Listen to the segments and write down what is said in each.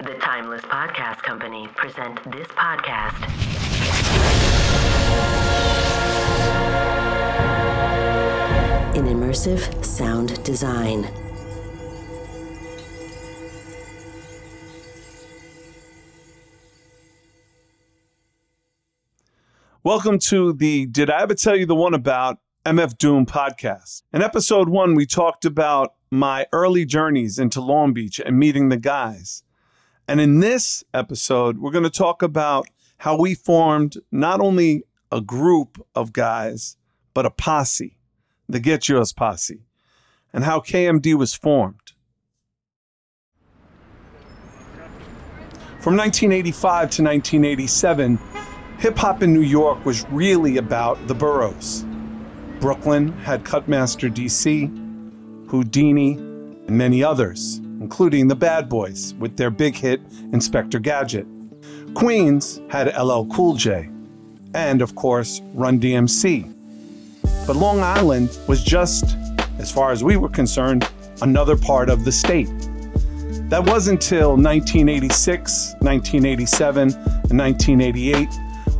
The Timeless Podcast Company present this podcast. In immersive sound design. Welcome to the Did I Ever Tell You the One About MF Doom podcast. In episode one, we talked about my early journeys into Long Beach and meeting the guys. And in this episode, we're going to talk about how we formed not only a group of guys, but a posse, the Get Yours posse, and how KMD was formed. From 1985 to 1987, hip hop in New York was really about the boroughs. Brooklyn had Cutmaster DC, Whodini, and many others, including the Bad Boys with their big hit Inspector Gadget. Queens had LL Cool J, and of course, Run DMC. But Long Island was just, as far as we were concerned, another part of the state. That wasn't until 1986, 1987, and 1988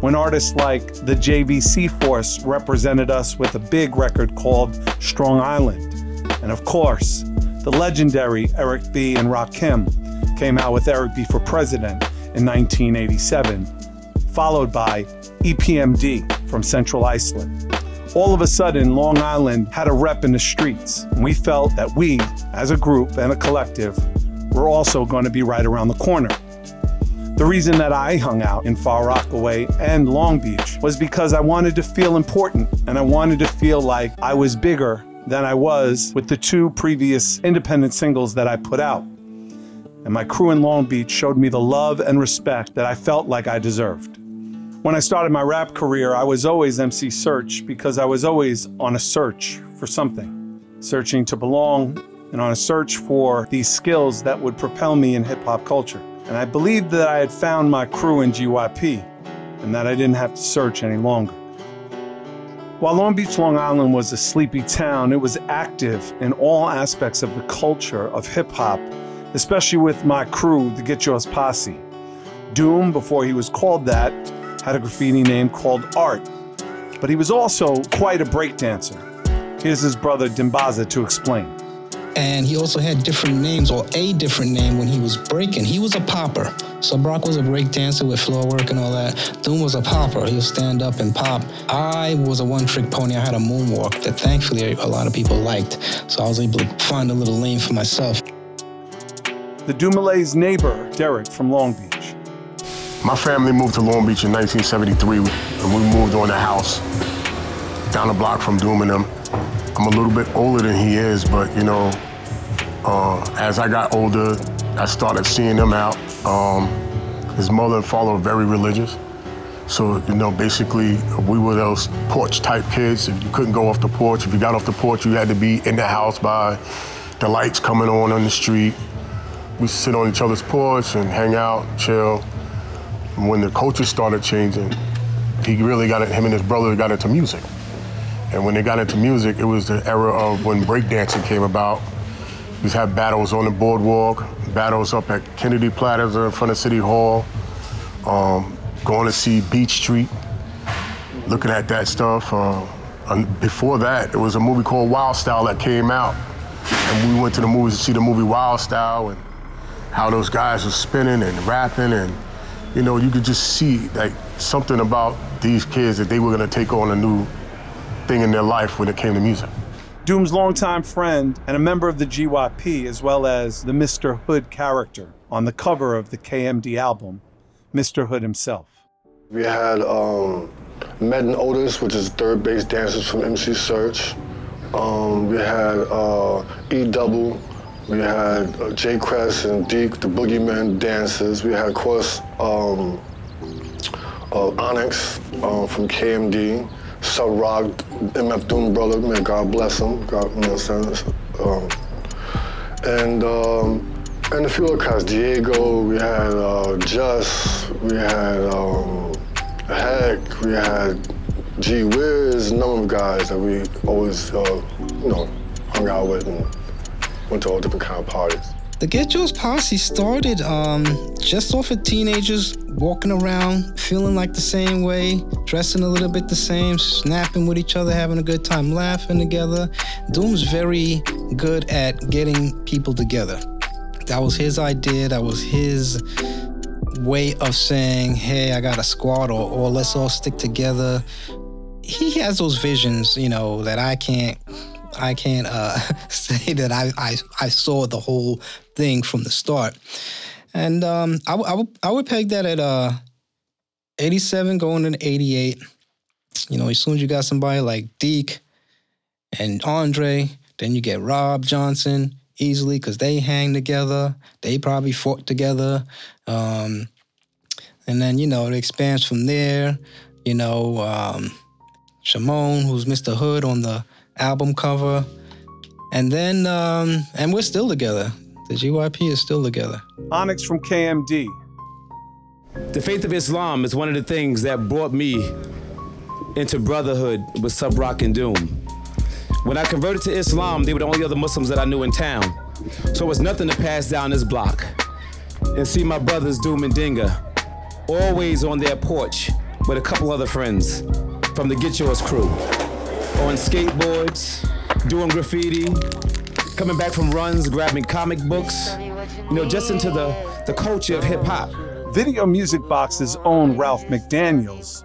when artists like the JVC Force represented us with a big record called Strong Island. And of course, the legendary Eric B. and Rakim came out with Eric B. for President in 1987, followed by EPMD from Central Islip. All of a sudden, Long Island had a rep in the streets, and we felt that we, as a group and a collective, were also going to be right around the corner. The reason that I hung out in Far Rockaway and Long Beach was because I wanted to feel important and I wanted to feel like I was bigger than I was with the two previous independent singles that I put out. And my crew in Long Beach showed me the love and respect that I felt like I deserved. When I started my rap career, I was always MC Serch because I was always on a search for something, searching to belong and on a search for these skills that would propel me in hip hop culture. And I believed that I had found my crew in GYP and that I didn't have to search any longer. While Long Beach, Long Island was a sleepy town, it was active in all aspects of the culture of hip hop, especially with my crew, the Get Yours Posse. Doom, before he was called that, had a graffiti name called Art, but he was also quite a breakdancer. Here's his brother Dimbaza to explain and he also had different names or a different name when he was breaking. He was a popper. Subroc was a break dancer with floor work and all that. Doom was a popper. He'll stand up and pop. I was a one-trick pony. I had a moonwalk that thankfully a lot of people liked. So I was able to find a little lane for myself. The Dumiles' neighbor, Derek from Long Beach. My family moved to Long Beach in 1973, and we moved on a house down the block from Doom and them. I'm a little bit older than he is, but you know, uh, as I got older, I started seeing him out. Um, his mother and father were very religious. So, you know, basically, we were those porch type kids. If you couldn't go off the porch, if you got off the porch, you had to be in the house by the lights coming on on the street. We sit on each other's porch and hang out, chill. When the culture started changing, he really got it, him and his brother got into music. And when they got into music, it was the era of when breakdancing came about. We've had battles on the boardwalk, battles up at Kennedy Plaza in front of City Hall, um, going to see Beat Street, looking at that stuff. Uh, before that, there was a movie called Wild Style that came out. And we went to the movies to see the movie Wild Style. And how those guys were spinning and rapping and you know, you could just see like something about these kids that they were gonna take on a new thing in their life when it came to music. Doom's longtime friend and a member of the GYP, as well as the Mr. Hood character on the cover of the KMD album, Mr. Hood himself. We had um, Otis, which is third base dancers from MC Serch. Um, we had uh, E Double, we had uh, J Crest and Deke, the Boogeyman dancers. We had, of course, um, uh, Onyx uh, from KMD, Rock, MF Doom brother, may God bless him. God, you know what I'm saying? Um, and um, and a few other guys, Diego, we had uh, Just, we had um, Heck, we had G Wiz, a number of guys that we always, uh, you know, hung out with and went to all different kind of parties. The Get Yours posse started um, just off of teenagers walking around, feeling like the same way, dressing a little bit the same, snapping with each other, having a good time, laughing together. Doom's very good at getting people together. That was his idea, that was his way of saying, hey, I got a squad, or, or let's all stick together. He has those visions, you know, that I can't I can't uh, say that I, I, I saw the whole thing from the start. And um, I, I, would, I would peg that at uh, 87 going into 88. You know, as soon as you got somebody like Deke and Andre, then you get Rob Johnson easily because they hang together. They probably fought together. Um, and then, you know, it expands from there. You know, um, Shimon, who's Mr. Hood on the album cover. And then, um, and we're still together. The GYP is still together. Onyx from KMD. The faith of Islam is one of the things that brought me into brotherhood with Subroc and Doom. When I converted to Islam, they were the only other Muslims that I knew in town. So it was nothing to pass down this block and see my brothers Doom and Dinga always on their porch with a couple other friends from the Get Yours crew on skateboards, doing graffiti, coming back from runs, grabbing comic books, you know, just into the, the culture of hip hop. Video Music Box's own Ralph McDaniels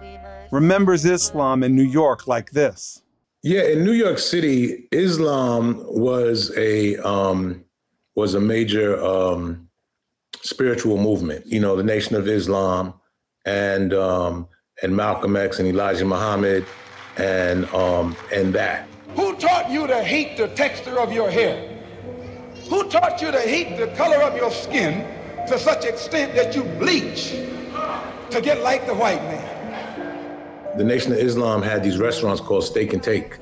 remembers Islam in New York like this. Yeah, in New York City, Islam was a um, was a major um, spiritual movement. You know, the Nation of Islam and um, and Malcolm X and Elijah Muhammad and um, and that. Who taught you to hate the texture of your hair? Who taught you to hate the color of your skin to such extent that you bleach to get like the white man? The Nation of Islam had these restaurants called Steak and Take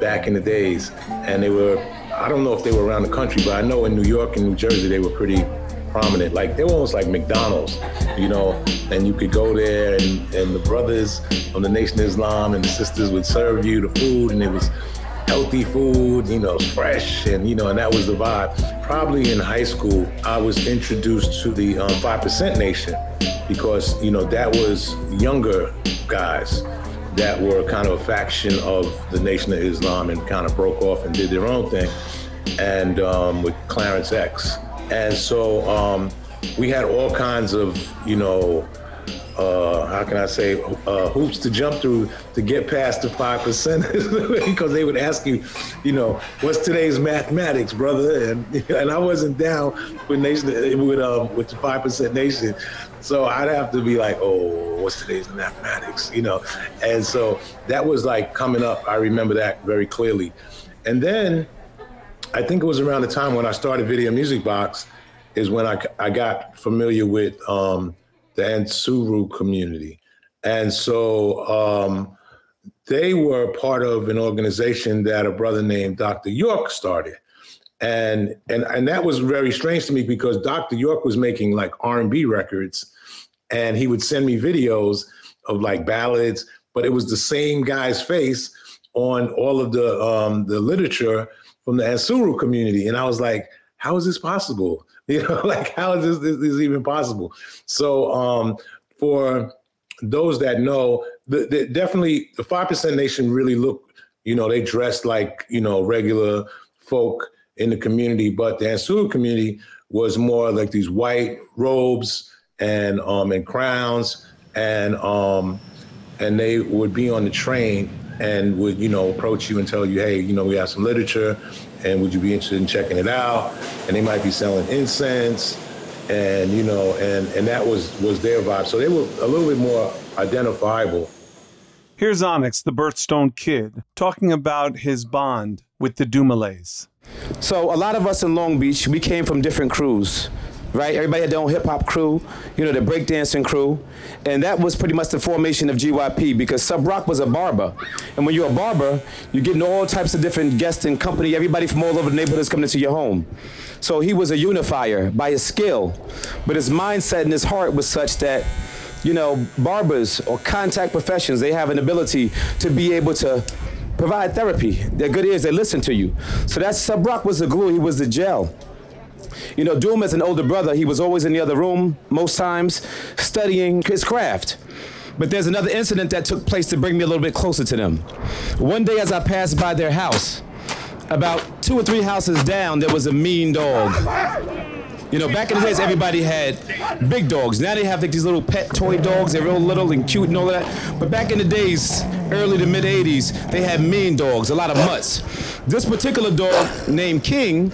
back in the days, and they were I don't know if they were around the country, but I know in New York and New Jersey they were pretty prominent. Like they were almost like McDonald's, you know, and you could go there and, and the brothers from the Nation of Islam and the sisters would serve you the food and it was healthy food, you know, fresh, and you know, and that was the vibe. Probably in high school, I was introduced to the um, Five Percent Nation because you know that was younger guys that were kind of a faction of the Nation of Islam and kind of broke off and did their own thing, and um, with Clarence X, and so um, we had all kinds of, you know, uh, how can I say, uh, hoops to jump through to get past the five percent because they would ask you, you know, what's today's mathematics, brother? And and I wasn't down with nation with um with the five percent nation, so I'd have to be like, oh, what's today's mathematics, you know? And so that was like coming up. I remember that very clearly, and then I think it was around the time when I started Video Music Box, is when I, I got familiar with um, the Ansaaru community. And so um, they were part of an organization that a brother named Dr. York started. And, and, and that was very strange to me because Dr. York was making like R&B records and he would send me videos of like ballads, but it was the same guy's face on all of the um, the literature from the Ansaaru community. And I was like, how is this possible? You know, like how is this, this, this even possible? So um, for those that know, the, the, definitely the five percent nation really look, you know, they dress like you know regular folk in the community, but the Ansuru community was more like these white robes and um and crowns and um and they would be on the train and would you know approach you and tell you hey you know we have some literature and would you be interested in checking it out? And they might be selling incense and you know and and that was was their vibe. So they were a little bit more identifiable. Here's Onyx, the Birthstone Kid, talking about his bond with the Dumiles. So a lot of us in Long Beach, we came from different crews, right? Everybody had their own hip hop crew, you know, the breakdancing crew, and that was pretty much the formation of GYP because Subroc was a barber, and when you're a barber, you're getting all types of different guests and company. Everybody from all over the neighborhood is coming into your home. So he was a unifier by his skill, but his mindset and his heart was such that you know, barbers or contact professions, they have an ability to be able to provide therapy. They're good ears, they listen to you. So that Subroc was the glue, he was the gel. You know, Doom as an older brother, he was always in the other room, most times, studying his craft. But there's another incident that took place to bring me a little bit closer to them. One day as I passed by their house, about two or three houses down, there was a mean dog. You know, back in the days, everybody had big dogs. Now they have like these little pet toy dogs. They're real little and cute and all that. But back in the days, early to mid 80s, they had mean dogs, a lot of mutts. This particular dog named King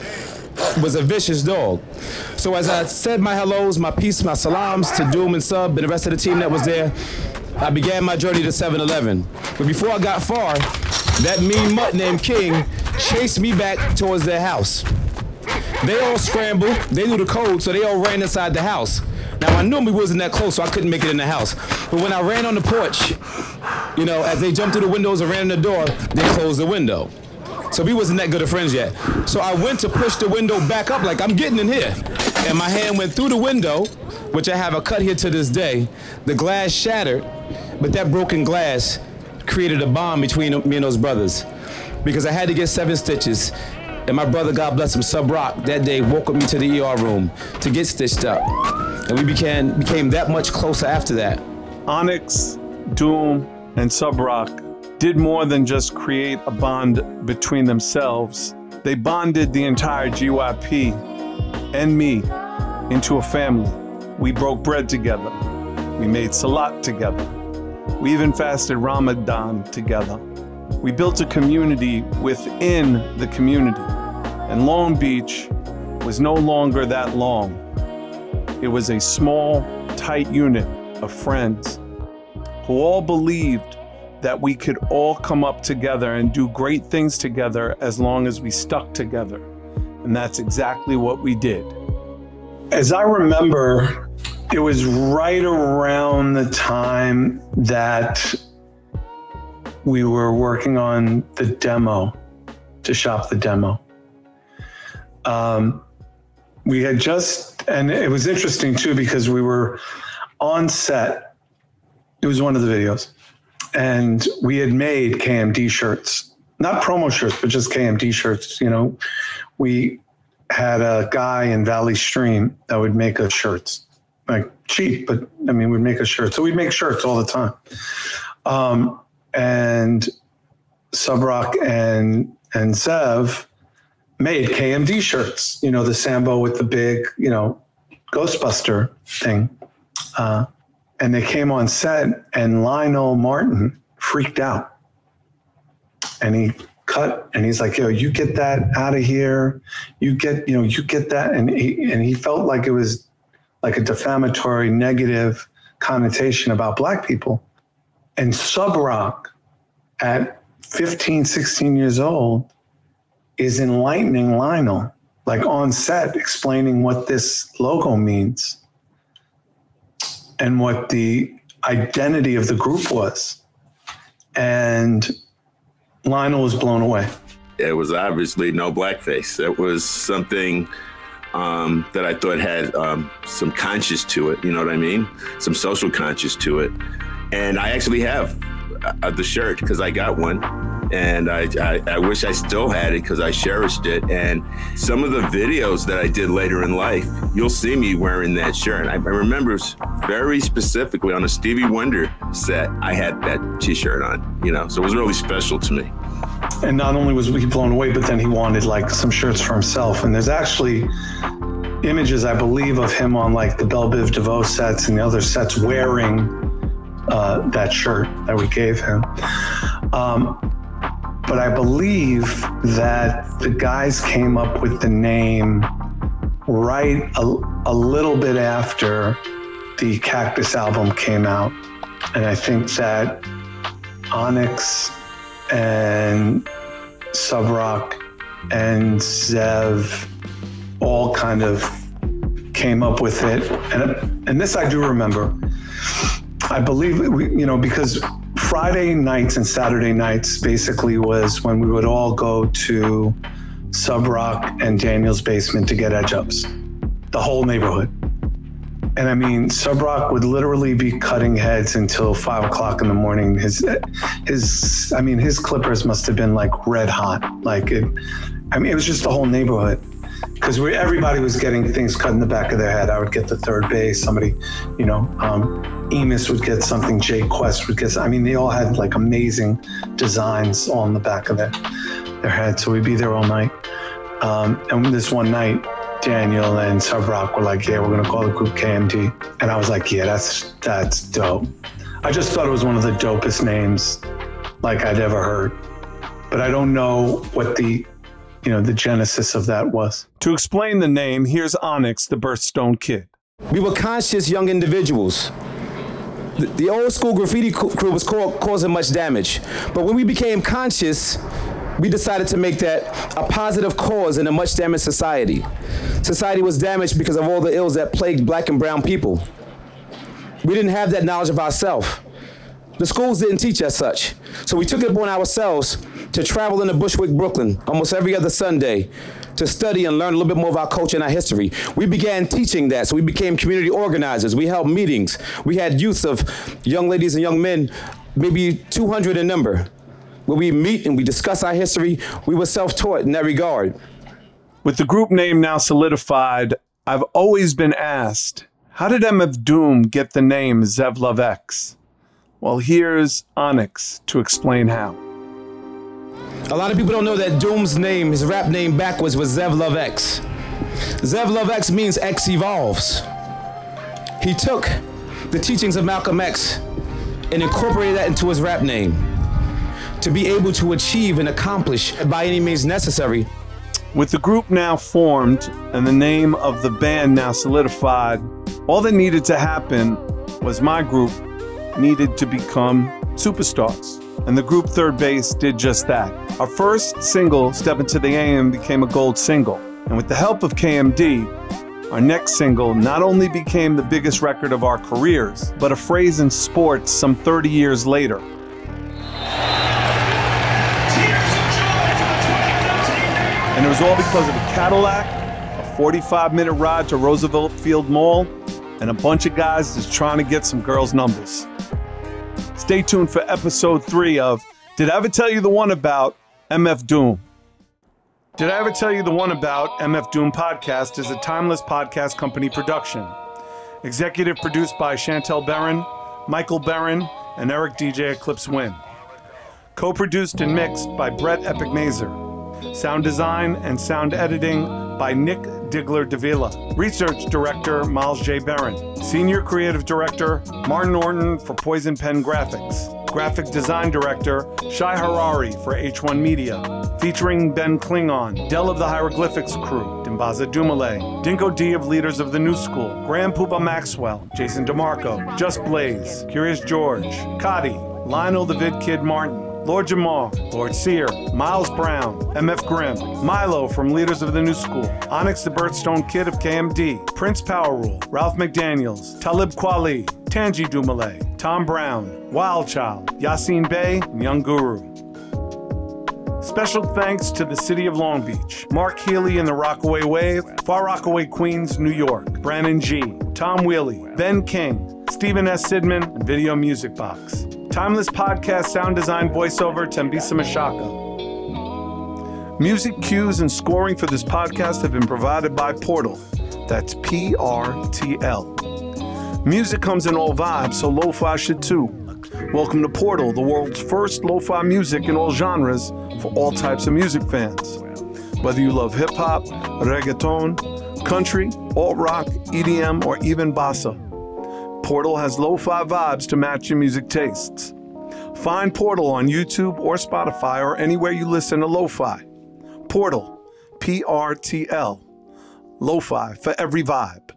was a vicious dog. So as I said my hellos, my peace, my salams to Doom and Sub and the rest of the team that was there, I began my journey to 7-Eleven. But before I got far, that mean mutt named King chased me back towards their house. They all scrambled. They knew the code, so they all ran inside the house. Now I knew we wasn't that close, so I couldn't make it in the house. But when I ran on the porch, you know, as they jumped through the windows and ran in the door, they closed the window. So we wasn't that good of friends yet. So I went to push the window back up like I'm getting in here. And my hand went through the window, which I have a cut here to this day. The glass shattered, but that broken glass created a bond between me and those brothers. Because I had to get seven stitches and my brother, God bless him, Subroc, that day woke up me to the ER room to get stitched up. And we became, became that much closer after that. Onyx, Doom, and Subroc did more than just create a bond between themselves. They bonded the entire GYP and me into a family. We broke bread together. We made salat together. We even fasted Ramadan together. We built a community within the community. And Long Beach was no longer that long. It was a small, tight unit of friends who all believed that we could all come up together and do great things together as long as we stuck together. And that's exactly what we did. As I remember, it was right around the time that we were working on the demo to shop the demo. Um, we had just, and it was interesting too because we were on set. It was one of the videos, and we had made KMD shirts, not promo shirts, but just KMD shirts. You know, we had a guy in Valley Stream that would make us shirts, like cheap, but I mean, we'd make us shirts. So we'd make shirts all the time. Um, and Subroc and and Zev made KMD shirts. You know, the Sambo with the big, you know, Ghostbuster thing. Uh, and they came on set, and Lionel Martin freaked out, and he cut, and he's like, "Yo, you get that out of here. You get, you know, you get that." And he and he felt like it was like a defamatory, negative connotation about black people. And Subroc at 15, 16 years old is enlightening Lionel, like on set, explaining what this logo means and what the identity of the group was. And Lionel was blown away. It was obviously no blackface. It was something um, that I thought had um, some conscience to it. You know what I mean? Some social conscience to it. And I actually have uh, the shirt because I got one. And I, I, I wish I still had it because I cherished it. And some of the videos that I did later in life, you'll see me wearing that shirt. I, I remember very specifically on a Stevie Wonder set, I had that t shirt on, you know, so it was really special to me. And not only was he blown away, but then he wanted like some shirts for himself. And there's actually images, I believe, of him on like the Belle Biv DeVoe sets and the other sets wearing uh, that shirt that we gave him. Um, but I believe that the guys came up with the name right a, a little bit after the Cactus album came out. And I think that Onyx and Subroc and Zev all kind of came up with it. And, and this I do remember. I believe, we, you know, because Friday nights and Saturday nights basically was when we would all go to Subroc and Daniel's basement to get edge ups, the whole neighborhood. And I mean, Subroc would literally be cutting heads until five o'clock in the morning. His, his, I mean, his clippers must have been like red hot. Like it, I mean, it was just the whole neighborhood because everybody was getting things cut in the back of their head. I would get the third base. Somebody, you know, um, Emus would get something. Jay Quest would get. I mean, they all had like amazing designs on the back of their their head. So we'd be there all night. Um, and this one night, Daniel and Subroc were like, "Yeah, we're gonna call the group KMD," and I was like, "Yeah, that's that's dope." I just thought it was one of the dopest names like I'd ever heard, but I don't know what the you know the genesis of that was. To explain the name, here's Onyx, the Birthstone Kid. We were conscious young individuals. The, the old school graffiti crew was co- causing much damage, but when we became conscious we decided to make that a positive cause in a much damaged society. Society was damaged because of all the ills that plagued black and brown people. We didn't have that knowledge of ourselves. The schools didn't teach us such. So we took it upon ourselves to travel into Bushwick, Brooklyn, almost every other Sunday to study and learn a little bit more of our culture and our history. We began teaching that, so we became community organizers. We held meetings. We had youths of young ladies and young men, maybe 200 in number where we meet and we discuss our history, we were self taught in that regard. With the group name now solidified, I've always been asked, how did MF Doom get the name Zev Love X? Well, here's Onyx to explain how. A lot of people don't know that Doom's name, his rap name backwards, was Zev Love X. Zev Love X means X evolves. He took the teachings of Malcolm X and incorporated that into his rap name to be able to achieve and accomplish by any means necessary. With the group now formed and the name of the band now solidified, all that needed to happen was my group needed to become superstars. And the group Third Base did just that. Our first single, Steppin' to the A.M., became a gold single. And with the help of KMD, our next single not only became the biggest record of our careers, but a phrase in sports some 30 years later. And it was all because of a Cadillac, a 45 minute ride to Roosevelt Field Mall, and a bunch of guys just trying to get some girls' numbers. Stay tuned for episode three of Did I Ever Tell You the One About MF Doom? Did I Ever Tell You the One About MF Doom podcast is a timeless podcast company production. Executive produced by Chantel Barron, Michael Barron, and Eric DJ Eclipse Winn. Co produced and mixed by Brett Epic Mazer. Sound design and sound editing by Nick Digler Davila. Research Director Miles J. Barron. Senior Creative Director Martin Norton for Poison Pen Graphics. Graphic Design Director Shai Harari for H1 Media. Featuring Ben Klingon, Del of the Hieroglyphics Crew, Dimbaza Dumile, Dinco D of Leaders of the New School, Graham Pupa Maxwell, Jason DeMarco, Just Blaze, Curious George, Cotty, Lionel the Vid Kid Martin, Lord Jamar, Lord Sear, Miles Brown, MF Grimm, Milo from Leaders of the New School, Onyx the Birthstone Kid of KMD, Prince Power Rule, Ralph McDaniels, Talib Kweli, Tangi Dumile, Tom Brown, Wild Child, Yasin Bey, and Young Guru. Special thanks to the City of Long Beach, Mark Healy and the Rockaway Wave, Far Rockaway, Queens, New York, Brandon G, Tom Wheely, Ben King, Stephen S. Sidman, and Video Music Box. Timeless podcast sound design voiceover Thembisa Mshaka. Music cues and scoring for this podcast have been provided by Portal. That's P R T L. Music comes in all vibes, so lo fi should too. Welcome to Portal, the world's first lo fi music in all genres for all types of music fans. Whether you love hip hop, reggaeton, country, alt rock, EDM, or even bossa. Portal has lo fi vibes to match your music tastes. Find Portal on YouTube or Spotify or anywhere you listen to lo fi. Portal, P R T L. Lo fi for every vibe.